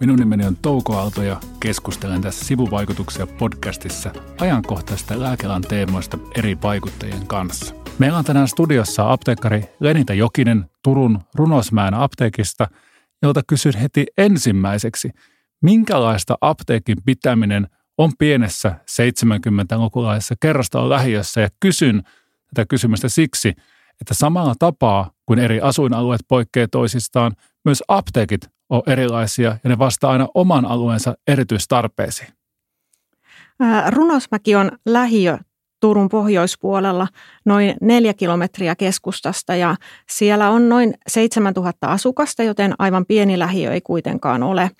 Minun nimeni on Touko Aalto ja keskustelen tässä sivuvaikutuksia podcastissa ajankohtaisista lääkealan teemoista eri vaikuttajien kanssa. Meillä on tänään studiossa apteekkari Lenita Jokinen Turun Runosmäen apteekista, jolta kysyn heti ensimmäiseksi, minkälaista apteekin pitäminen on pienessä 70-lukulaisessa kerrostalon lähiössä ja kysyn tätä kysymystä siksi, että samalla tapaa kuin eri asuinalueet poikkeavat toisistaan, myös apteekit on erilaisia ja ne vastaa aina oman alueensa erityistarpeisiin. Runosmäki on lähiö Turun pohjoispuolella noin neljä kilometriä keskustasta ja siellä on noin 7000 asukasta, joten aivan pieni lähiö ei kuitenkaan ole.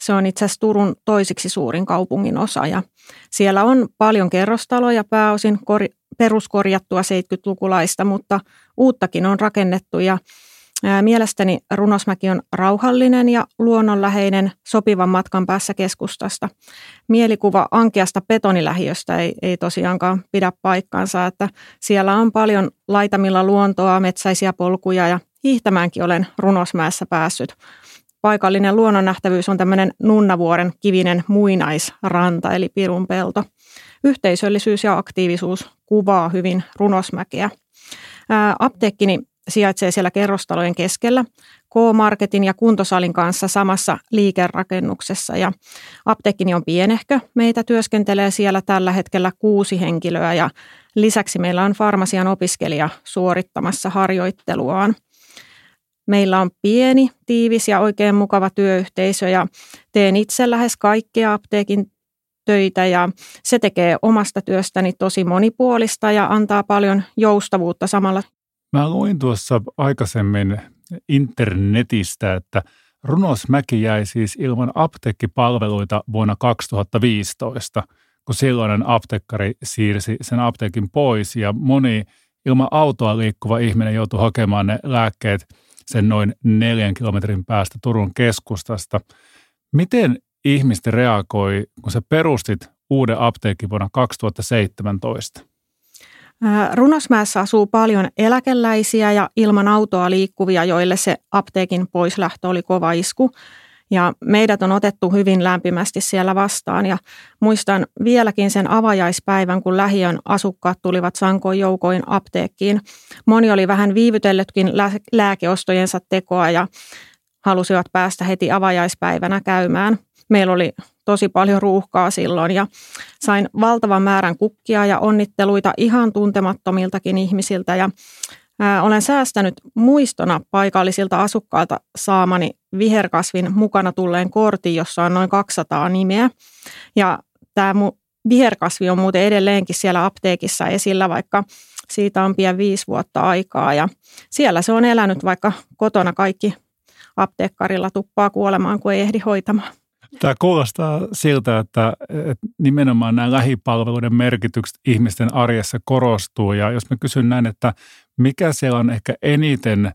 Se on itse asiassa Turun toisiksi suurin kaupungin osa ja siellä on paljon kerrostaloja pääosin kor- peruskorjattua 70-lukulaista, mutta uuttakin on rakennettu ja Mielestäni Runosmäki on rauhallinen ja luonnonläheinen sopivan matkan päässä keskustasta. Mielikuva ankeasta betonilähiöstä ei, ei tosiaankaan pidä paikkaansa, että siellä on paljon laitamilla luontoa, metsäisiä polkuja ja hiihtämäänkin olen Runosmäessä päässyt. Paikallinen luonnonnähtävyys on tämmöinen Nunnavuoren kivinen muinaisranta eli Pirunpelto. Yhteisöllisyys ja aktiivisuus kuvaa hyvin Runosmäkeä. apteekkini sijaitsee siellä kerrostalojen keskellä K-Marketin ja kuntosalin kanssa samassa liikerakennuksessa. Ja apteekkini on pienehkö. Meitä työskentelee siellä tällä hetkellä kuusi henkilöä ja lisäksi meillä on farmasian opiskelija suorittamassa harjoitteluaan. Meillä on pieni, tiivis ja oikein mukava työyhteisö ja teen itse lähes kaikkia apteekin töitä ja se tekee omasta työstäni tosi monipuolista ja antaa paljon joustavuutta samalla Mä luin tuossa aikaisemmin internetistä, että Runosmäki jäi siis ilman apteekkipalveluita vuonna 2015, kun silloinen apteekkari siirsi sen apteekin pois ja moni ilman autoa liikkuva ihminen joutui hakemaan ne lääkkeet sen noin neljän kilometrin päästä Turun keskustasta. Miten ihmiset reagoi, kun sä perustit uuden apteekin vuonna 2017? Runosmäessä asuu paljon eläkeläisiä ja ilman autoa liikkuvia, joille se apteekin poislähtö oli kova isku. Ja meidät on otettu hyvin lämpimästi siellä vastaan ja muistan vieläkin sen avajaispäivän, kun lähiön asukkaat tulivat sankoin joukoin apteekkiin. Moni oli vähän viivytellytkin lääkeostojensa tekoa ja halusivat päästä heti avajaispäivänä käymään. Meillä oli tosi paljon ruuhkaa silloin ja sain valtavan määrän kukkia ja onnitteluita ihan tuntemattomiltakin ihmisiltä ja ää, olen säästänyt muistona paikallisilta asukkailta saamani viherkasvin mukana tulleen kortin, jossa on noin 200 nimeä ja tämä mu- viherkasvi on muuten edelleenkin siellä apteekissa esillä, vaikka siitä on pian viisi vuotta aikaa ja siellä se on elänyt, vaikka kotona kaikki apteekkarilla tuppaa kuolemaan, kun ei ehdi hoitamaan. Tämä kuulostaa siltä, että, että nimenomaan nämä lähipalveluiden merkitykset ihmisten arjessa korostuu. Ja jos mä kysyn näin, että mikä siellä on ehkä eniten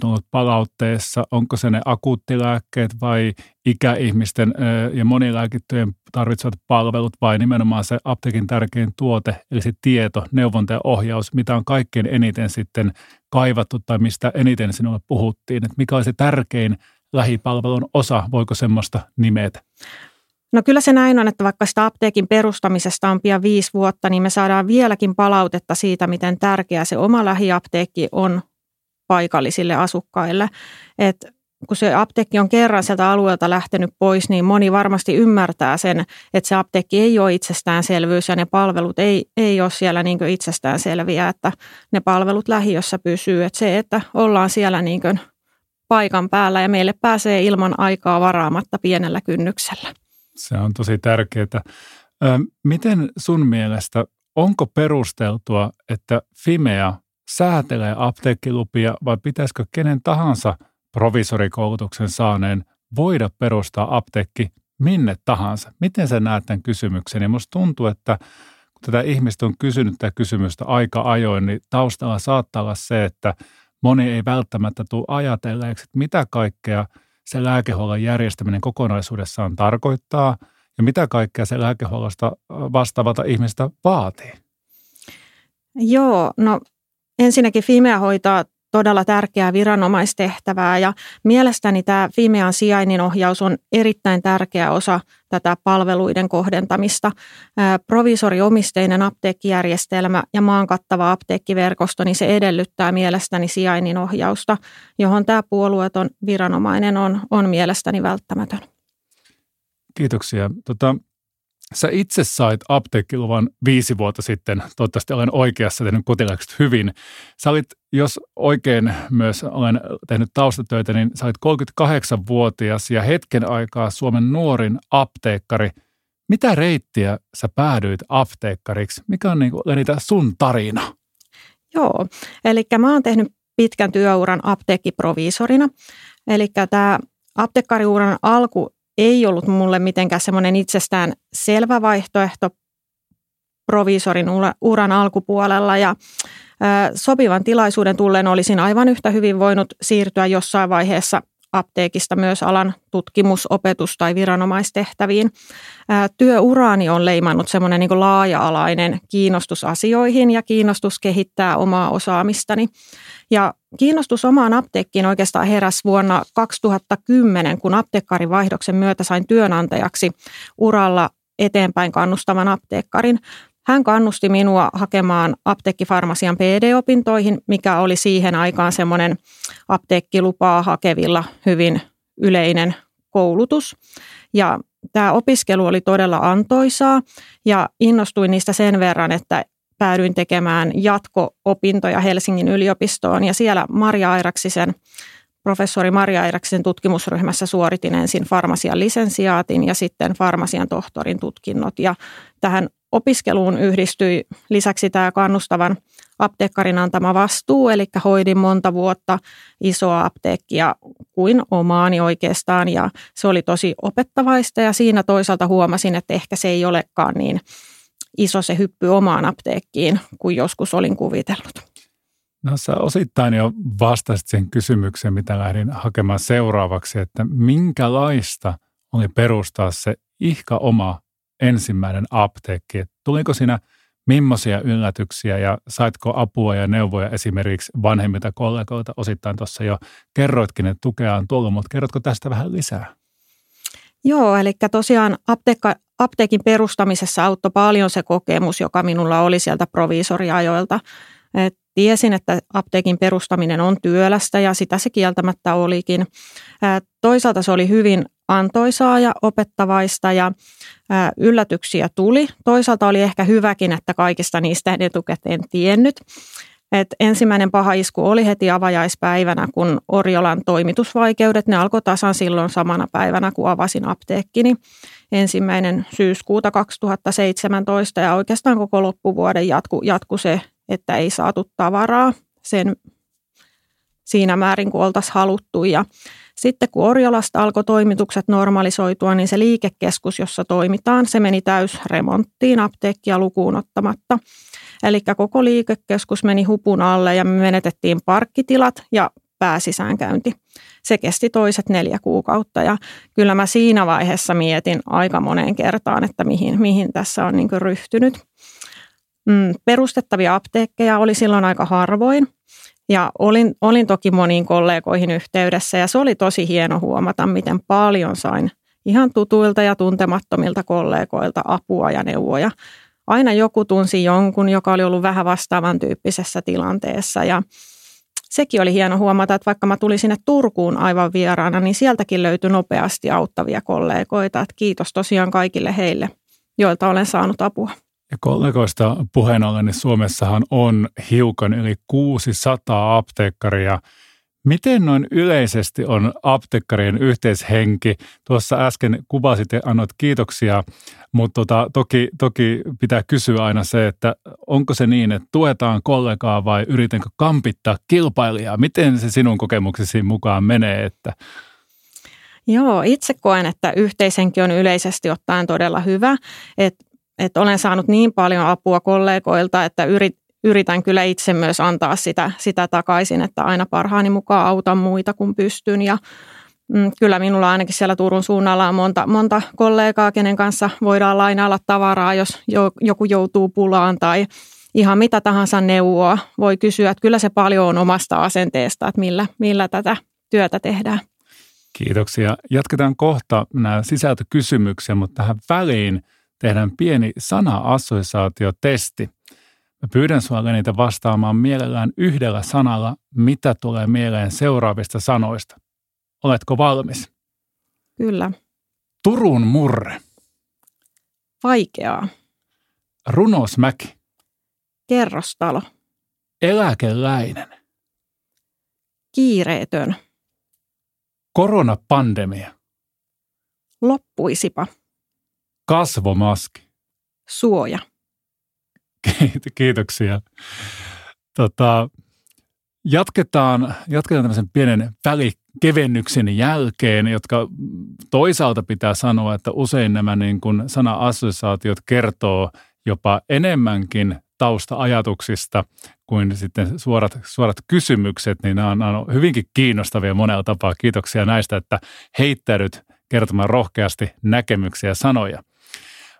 tullut palautteessa, onko se ne akuuttilääkkeet vai ikäihmisten ja monilääkittyjen tarvitsevat palvelut vai nimenomaan se apteekin tärkein tuote, eli se tieto, neuvonta ja ohjaus, mitä on kaikkein eniten sitten kaivattu tai mistä eniten sinulle puhuttiin, että mikä on se tärkein lähipalvelun osa, voiko semmoista nimetä? No kyllä se näin on, että vaikka sitä apteekin perustamisesta on pian viisi vuotta, niin me saadaan vieläkin palautetta siitä, miten tärkeä se oma lähiapteekki on paikallisille asukkaille. Et kun se apteekki on kerran sieltä alueelta lähtenyt pois, niin moni varmasti ymmärtää sen, että se apteekki ei ole itsestäänselvyys ja ne palvelut ei, ei ole siellä niin itsestäänselviä, että ne palvelut lähiössä pysyy. Että se, että ollaan siellä niin paikan päällä ja meille pääsee ilman aikaa varaamatta pienellä kynnyksellä. Se on tosi tärkeää. Miten sun mielestä, onko perusteltua, että Fimea säätelee apteekkilupia vai pitäisikö kenen tahansa provisorikoulutuksen saaneen voida perustaa apteekki minne tahansa? Miten sä näet tämän kysymyksen? Ja musta tuntuu, että kun tätä ihmistä on kysynyt tätä kysymystä aika ajoin, niin taustalla saattaa olla se, että – moni ei välttämättä tule ajatelleeksi, että mitä kaikkea se lääkehuollon järjestäminen kokonaisuudessaan tarkoittaa ja mitä kaikkea se lääkehuollosta vastaavalta ihmistä vaatii. Joo, no ensinnäkin Fimea hoitaa todella tärkeää viranomaistehtävää ja mielestäni tämä Fimean sijainnin ohjaus on erittäin tärkeä osa tätä palveluiden kohdentamista. Provisoriomisteinen apteekkijärjestelmä ja maan kattava apteekkiverkosto, niin se edellyttää mielestäni sijainnin ohjausta, johon tämä puolueeton viranomainen on, on mielestäni välttämätön. Kiitoksia. Tota, Sä itse sait apteekkiluvan viisi vuotta sitten, toivottavasti olen oikeassa tehnyt kotiläkset hyvin. Sä olit, jos oikein myös olen tehnyt taustatöitä, niin sä olit 38-vuotias ja hetken aikaa Suomen nuorin apteekkari. Mitä reittiä sä päädyit apteekkariksi? Mikä on niin kuin, Lenita sun tarina? Joo, eli mä oon tehnyt pitkän työuran apteekkiproviisorina. Eli tämä apteekkariuran alku ei ollut mulle mitenkään semmoinen itsestään selvä vaihtoehto proviisorin uran alkupuolella. Ja sopivan tilaisuuden tulleen olisin aivan yhtä hyvin voinut siirtyä jossain vaiheessa apteekista myös alan tutkimus-, opetus- tai viranomaistehtäviin. Työuraani on leimannut semmoinen niin laaja-alainen kiinnostus asioihin ja kiinnostus kehittää omaa osaamistani. Ja kiinnostus omaan apteekkiin oikeastaan heräsi vuonna 2010, kun apteekkarivaihdoksen myötä sain työnantajaksi uralla eteenpäin kannustavan apteekkarin. Hän kannusti minua hakemaan apteekkifarmasian PD-opintoihin, mikä oli siihen aikaan semmoinen apteekkilupaa hakevilla hyvin yleinen koulutus. Ja tämä opiskelu oli todella antoisaa ja innostuin niistä sen verran, että päädyin tekemään jatko-opintoja Helsingin yliopistoon ja siellä Maria Airaksisen professori Maria Airaksisen tutkimusryhmässä suoritin ensin farmasian lisensiaatin ja sitten farmasian tohtorin tutkinnot. Ja tähän opiskeluun yhdistyi lisäksi tämä kannustavan apteekkarin antama vastuu, eli hoidin monta vuotta isoa apteekkia kuin omaani oikeastaan ja se oli tosi opettavaista ja siinä toisaalta huomasin, että ehkä se ei olekaan niin iso se hyppy omaan apteekkiin kuin joskus olin kuvitellut. No sä osittain jo vastasit sen kysymykseen, mitä lähdin hakemaan seuraavaksi, että minkälaista oli perustaa se ihka oma ensimmäinen apteekki. Tuliko siinä millaisia yllätyksiä ja saitko apua ja neuvoja esimerkiksi vanhemmilta kollegoilta? Osittain tuossa jo kerroitkin, että tukea on tullut, mutta kerrotko tästä vähän lisää? Joo, eli tosiaan apteekka, apteekin perustamisessa auttoi paljon se kokemus, joka minulla oli sieltä proviisoriajoilta. Et tiesin, että apteekin perustaminen on työlästä ja sitä se kieltämättä olikin. Toisaalta se oli hyvin antoisaa ja opettavaista ja yllätyksiä tuli. Toisaalta oli ehkä hyväkin, että kaikista niistä en etukäteen tiennyt. Et ensimmäinen paha isku oli heti avajaispäivänä, kun Oriolan toimitusvaikeudet, ne alkoi tasan silloin samana päivänä, kun avasin apteekkini. Ensimmäinen syyskuuta 2017 ja oikeastaan koko loppuvuoden jatku, jatku se, että ei saatu tavaraa sen siinä määrin, kuin oltaisiin haluttu. Ja sitten kun Orjolasta alkoi toimitukset normalisoitua, niin se liikekeskus, jossa toimitaan, se meni täysremonttiin apteekkia lukuun ottamatta. Eli koko liikekeskus meni hupun alle ja me menetettiin parkkitilat ja pääsisäänkäynti. Se kesti toiset neljä kuukautta ja kyllä mä siinä vaiheessa mietin aika moneen kertaan, että mihin, mihin tässä on niin ryhtynyt. Mm, perustettavia apteekkeja oli silloin aika harvoin ja olin, olin toki moniin kollegoihin yhteydessä ja se oli tosi hieno huomata, miten paljon sain ihan tutuilta ja tuntemattomilta kollegoilta apua ja neuvoja. Aina joku tunsi jonkun, joka oli ollut vähän vastaavan tyyppisessä tilanteessa ja sekin oli hieno huomata, että vaikka mä tulin sinne Turkuun aivan vieraana, niin sieltäkin löytyi nopeasti auttavia kollegoita. Että kiitos tosiaan kaikille heille, joilta olen saanut apua. Ja kollegoista puheen ollen, niin Suomessahan on hiukan yli 600 apteekkaria. Miten noin yleisesti on apteekkarien yhteishenki? Tuossa äsken kuvasit ja annoit kiitoksia, mutta tota, toki, toki pitää kysyä aina se, että onko se niin, että tuetaan kollegaa vai yritänkö kampittaa kilpailijaa? Miten se sinun kokemuksesi mukaan menee? Että Joo, itse koen, että yhteishenki on yleisesti ottaen todella hyvä. Että että olen saanut niin paljon apua kollegoilta, että yrit, yritän kyllä itse myös antaa sitä, sitä takaisin, että aina parhaani mukaan autan muita kun pystyn ja mm, Kyllä minulla ainakin siellä Turun suunnalla on monta, monta kollegaa, kenen kanssa voidaan lainailla tavaraa, jos joku joutuu pulaan tai ihan mitä tahansa neuvoa. Voi kysyä, että kyllä se paljon on omasta asenteesta, että millä, millä tätä työtä tehdään. Kiitoksia. Jatketaan kohta nämä sisältökysymyksiä, mutta tähän väliin tehdään pieni sana-assosiaatiotesti. Mä pyydän sinua niitä vastaamaan mielellään yhdellä sanalla, mitä tulee mieleen seuraavista sanoista. Oletko valmis? Kyllä. Turun murre. Vaikeaa. Runosmäki. Kerrostalo. Eläkeläinen. Kiireetön. Koronapandemia. Loppuisipa. Kasvomaski. Suoja. Kiitoksia. Tota, jatketaan, jatketaan tämmöisen pienen välikevennyksen jälkeen, jotka toisaalta pitää sanoa, että usein nämä niin kuin sana-assosiaatiot kertoo jopa enemmänkin tausta-ajatuksista kuin sitten suorat, suorat kysymykset, niin nämä on, nämä on hyvinkin kiinnostavia monella tapaa. Kiitoksia näistä, että heittäydyt kertomaan rohkeasti näkemyksiä ja sanoja.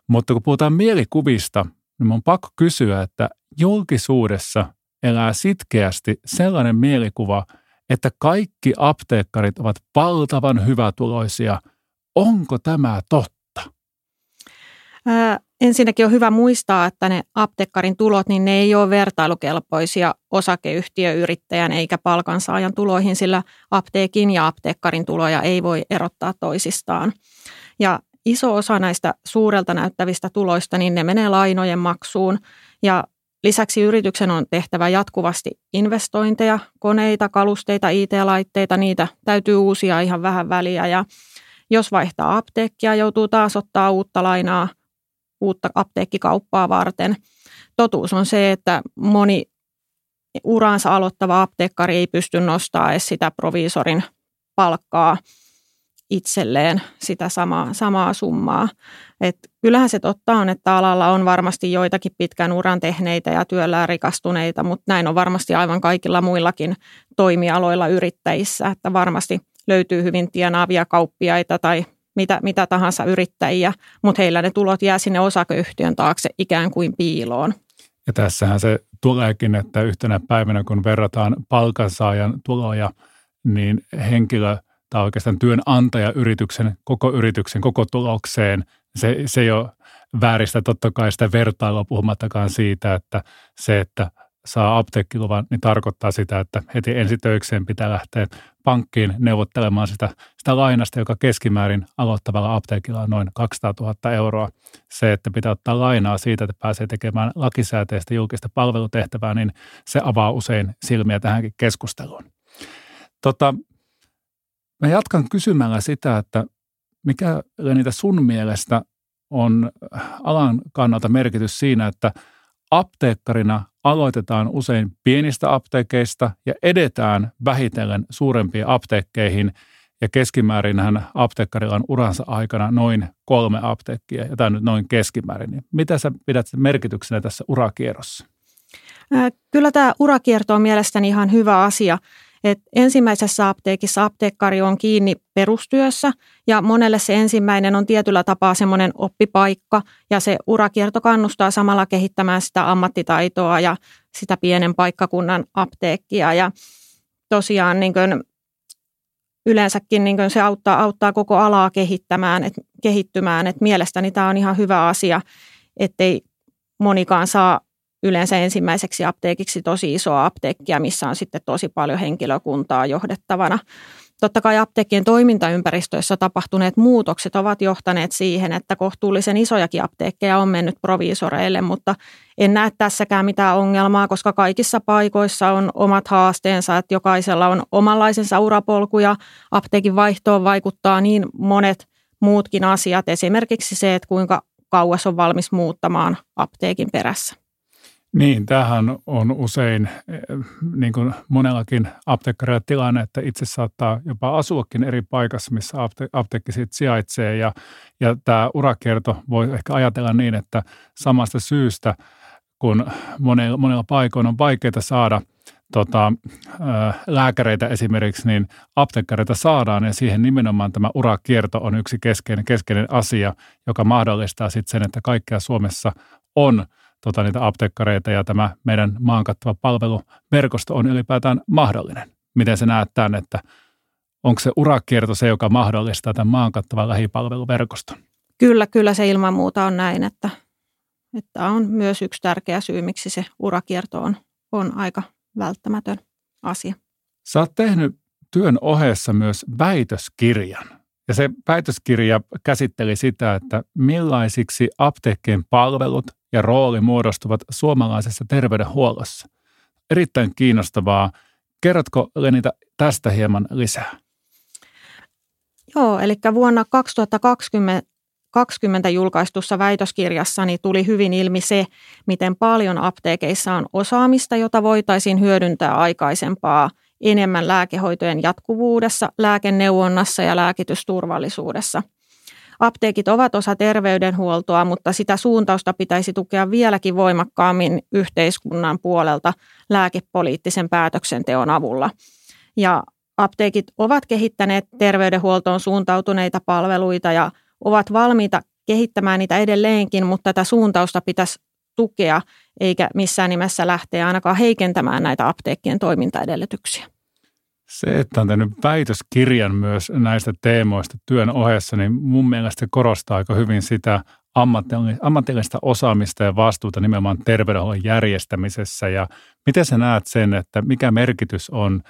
Mutta kun puhutaan mielikuvista, niin on pakko kysyä, että julkisuudessa elää sitkeästi sellainen mielikuva, että kaikki apteekkarit ovat valtavan hyvätuloisia. Onko tämä totta? Ää, ensinnäkin on hyvä muistaa, että ne apteekkarin tulot, niin ne ei ole vertailukelpoisia osakeyhtiöyrittäjän eikä palkansaajan tuloihin, sillä apteekin ja apteekkarin tuloja ei voi erottaa toisistaan. Ja iso osa näistä suurelta näyttävistä tuloista, niin ne menee lainojen maksuun. Ja Lisäksi yrityksen on tehtävä jatkuvasti investointeja, koneita, kalusteita, IT-laitteita, niitä täytyy uusia ihan vähän väliä. Ja jos vaihtaa apteekkia, joutuu taas ottaa uutta lainaa uutta apteekkikauppaa varten. Totuus on se, että moni uransa aloittava apteekkari ei pysty nostamaan edes sitä proviisorin palkkaa itselleen sitä samaa, samaa summaa. Et kyllähän se totta on, että alalla on varmasti joitakin pitkän uran tehneitä ja työllään rikastuneita, mutta näin on varmasti aivan kaikilla muillakin toimialoilla yrittäjissä, että varmasti löytyy hyvin tienaavia kauppiaita tai mitä, mitä tahansa yrittäjiä, mutta heillä ne tulot jää sinne osakeyhtiön taakse ikään kuin piiloon. Ja tässähän se tuleekin, että yhtenä päivänä kun verrataan palkansaajan tuloja, niin henkilö tai oikeastaan työnantajayrityksen, koko yrityksen, koko tulokseen, se, se jo vääristä totta kai sitä vertailua puhumattakaan siitä, että se, että saa apteekkiluvan, niin tarkoittaa sitä, että heti ensitöikseen pitää lähteä pankkiin neuvottelemaan sitä, sitä lainasta, joka keskimäärin aloittavalla apteekilla on noin 200 000 euroa. Se, että pitää ottaa lainaa siitä, että pääsee tekemään lakisääteistä julkista palvelutehtävää, niin se avaa usein silmiä tähänkin keskusteluun. Tota, mä jatkan kysymällä sitä, että mikä niitä sun mielestä on alan kannalta merkitys siinä, että apteekkarina aloitetaan usein pienistä apteekeista ja edetään vähitellen suurempiin apteekkeihin. Ja keskimäärinhän apteekkarilla on uransa aikana noin kolme apteekkia, ja tämä nyt noin keskimäärin. Mitä sä pidät merkityksenä tässä urakierrossa? Kyllä tämä urakierto on mielestäni ihan hyvä asia. Et ensimmäisessä apteekissa apteekkari on kiinni perustyössä ja monelle se ensimmäinen on tietyllä tapaa semmoinen oppipaikka ja se urakierto kannustaa samalla kehittämään sitä ammattitaitoa ja sitä pienen paikkakunnan apteekkia ja tosiaan niin kuin yleensäkin niin kuin se auttaa, auttaa koko alaa kehittämään, et, kehittymään. Et mielestäni tämä on ihan hyvä asia, ettei monikaan saa yleensä ensimmäiseksi apteekiksi tosi isoa apteekkia, missä on sitten tosi paljon henkilökuntaa johdettavana. Totta kai apteekkien toimintaympäristöissä tapahtuneet muutokset ovat johtaneet siihen, että kohtuullisen isojakin apteekkeja on mennyt proviisoreille, mutta en näe tässäkään mitään ongelmaa, koska kaikissa paikoissa on omat haasteensa, että jokaisella on omanlaisensa urapolku ja apteekin vaihtoon vaikuttaa niin monet muutkin asiat, esimerkiksi se, että kuinka kauas on valmis muuttamaan apteekin perässä. Niin, tämähän on usein eh, niin kuin monellakin apteekkarilla tilanne, että itse saattaa jopa asuakin eri paikassa, missä apte- apteekki sitten sijaitsee. Ja, ja tämä urakierto voi ehkä ajatella niin, että samasta syystä, kun monella, monella paikoilla on vaikeaa saada tota, lääkäreitä esimerkiksi, niin apteekkareita saadaan ja siihen nimenomaan tämä urakierto on yksi keskeinen, keskeinen asia, joka mahdollistaa sitten sen, että kaikkea Suomessa on – tota, niitä apteekkareita ja tämä meidän maankattava palveluverkosto on ylipäätään mahdollinen. Miten se näet tämän, että onko se urakierto se, joka mahdollistaa tämän maankattavan lähipalveluverkoston? Kyllä, kyllä se ilman muuta on näin, että, että on myös yksi tärkeä syy, miksi se urakierto on, on aika välttämätön asia. Sä oot tehnyt työn ohessa myös väitöskirjan. Ja se väitöskirja käsitteli sitä, että millaisiksi apteekkien palvelut ja rooli muodostuvat suomalaisessa terveydenhuollossa. Erittäin kiinnostavaa. Kerrotko Lenita tästä hieman lisää? Joo, eli vuonna 2020 20 julkaistussa väitöskirjassani tuli hyvin ilmi se, miten paljon apteekeissa on osaamista, jota voitaisiin hyödyntää aikaisempaa enemmän lääkehoitojen jatkuvuudessa, lääkeneuvonnassa ja lääkitysturvallisuudessa. Apteekit ovat osa terveydenhuoltoa, mutta sitä suuntausta pitäisi tukea vieläkin voimakkaammin yhteiskunnan puolelta lääkepoliittisen päätöksenteon avulla. Ja apteekit ovat kehittäneet terveydenhuoltoon suuntautuneita palveluita ja ovat valmiita kehittämään niitä edelleenkin, mutta tätä suuntausta pitäisi tukea eikä missään nimessä lähteä ainakaan heikentämään näitä apteekkien toimintaedellytyksiä. Se, että on tehnyt väitöskirjan myös näistä teemoista työn ohessa, niin mun mielestä korostaa aika hyvin sitä ammatillista osaamista ja vastuuta nimenomaan terveydenhuollon järjestämisessä. Ja miten sä näet sen, että mikä merkitys on,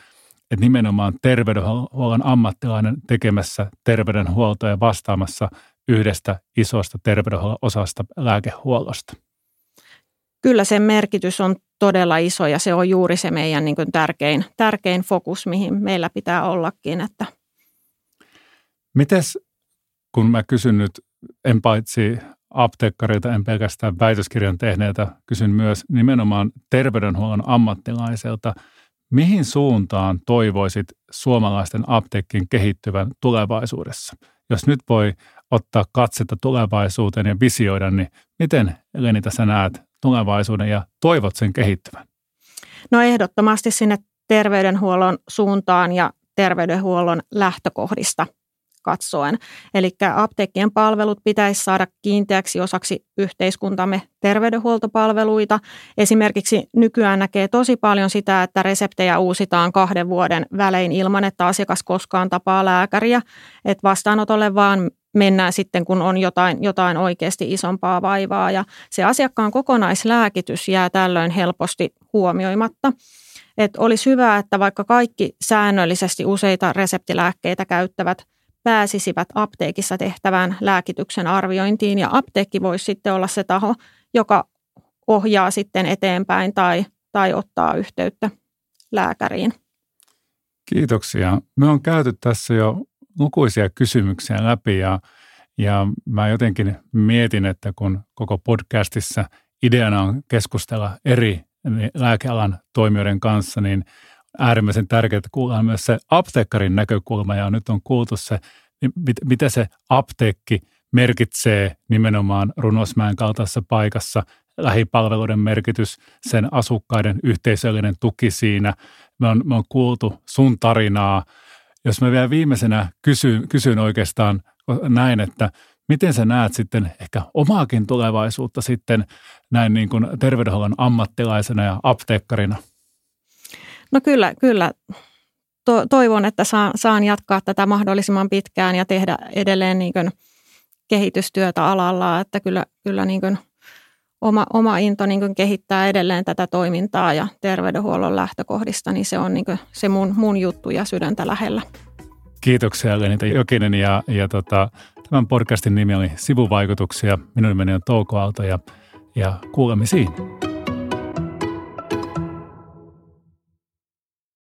että nimenomaan terveydenhuollon ammattilainen tekemässä terveydenhuoltoa ja vastaamassa yhdestä isosta terveydenhuollon osasta lääkehuollosta? Kyllä sen merkitys on todella iso ja se on juuri se meidän niin kuin tärkein, tärkein fokus, mihin meillä pitää ollakin. Että. Mites, kun mä kysyn nyt, en paitsi apteekkarilta, en pelkästään väitöskirjan tehneeltä, kysyn myös nimenomaan terveydenhuollon ammattilaiselta, mihin suuntaan toivoisit suomalaisten apteekkien kehittyvän tulevaisuudessa? Jos nyt voi ottaa katsetta tulevaisuuteen ja visioida, niin miten Lenita sä näet tulevaisuuden ja toivot sen kehittyvän? No ehdottomasti sinne terveydenhuollon suuntaan ja terveydenhuollon lähtökohdista katsoen. Eli apteekkien palvelut pitäisi saada kiinteäksi osaksi yhteiskuntamme terveydenhuoltopalveluita. Esimerkiksi nykyään näkee tosi paljon sitä, että reseptejä uusitaan kahden vuoden välein ilman, että asiakas koskaan tapaa lääkäriä. Että vastaanotolle vaan mennään sitten, kun on jotain, jotain oikeasti isompaa vaivaa. Ja se asiakkaan kokonaislääkitys jää tällöin helposti huomioimatta. Et olisi hyvä, että vaikka kaikki säännöllisesti useita reseptilääkkeitä käyttävät pääsisivät apteekissa tehtävään lääkityksen arviointiin ja apteekki voisi sitten olla se taho, joka ohjaa sitten eteenpäin tai, tai ottaa yhteyttä lääkäriin. Kiitoksia. Me on käyty tässä jo lukuisia kysymyksiä läpi ja, ja mä jotenkin mietin, että kun koko podcastissa ideana on keskustella eri lääkealan toimijoiden kanssa, niin äärimmäisen tärkeää, että kuullaan myös se apteekkarin näkökulma ja nyt on kuultu se, niin mit, mitä se apteekki merkitsee nimenomaan Runosmäen kaltaisessa paikassa, lähipalveluiden merkitys, sen asukkaiden yhteisöllinen tuki siinä. Me on, me on kuultu sun tarinaa, jos mä vielä viimeisenä kysyn, kysyn oikeastaan näin, että miten sä näet sitten ehkä omaakin tulevaisuutta sitten näin niin kuin terveydenhuollon ammattilaisena ja apteekkarina? No kyllä, kyllä. To, toivon, että saan, saan jatkaa tätä mahdollisimman pitkään ja tehdä edelleen niin kuin kehitystyötä alalla, että kyllä, kyllä niin kuin oma, oma into niin kuin kehittää edelleen tätä toimintaa ja terveydenhuollon lähtökohdista, niin se on niin kuin se mun, mun juttu ja sydäntä lähellä. Kiitoksia Lenita Jokinen ja, ja tota, tämän podcastin nimi oli Sivuvaikutuksia. Minun nimeni on Touko Aalto ja, ja kuulemisiin.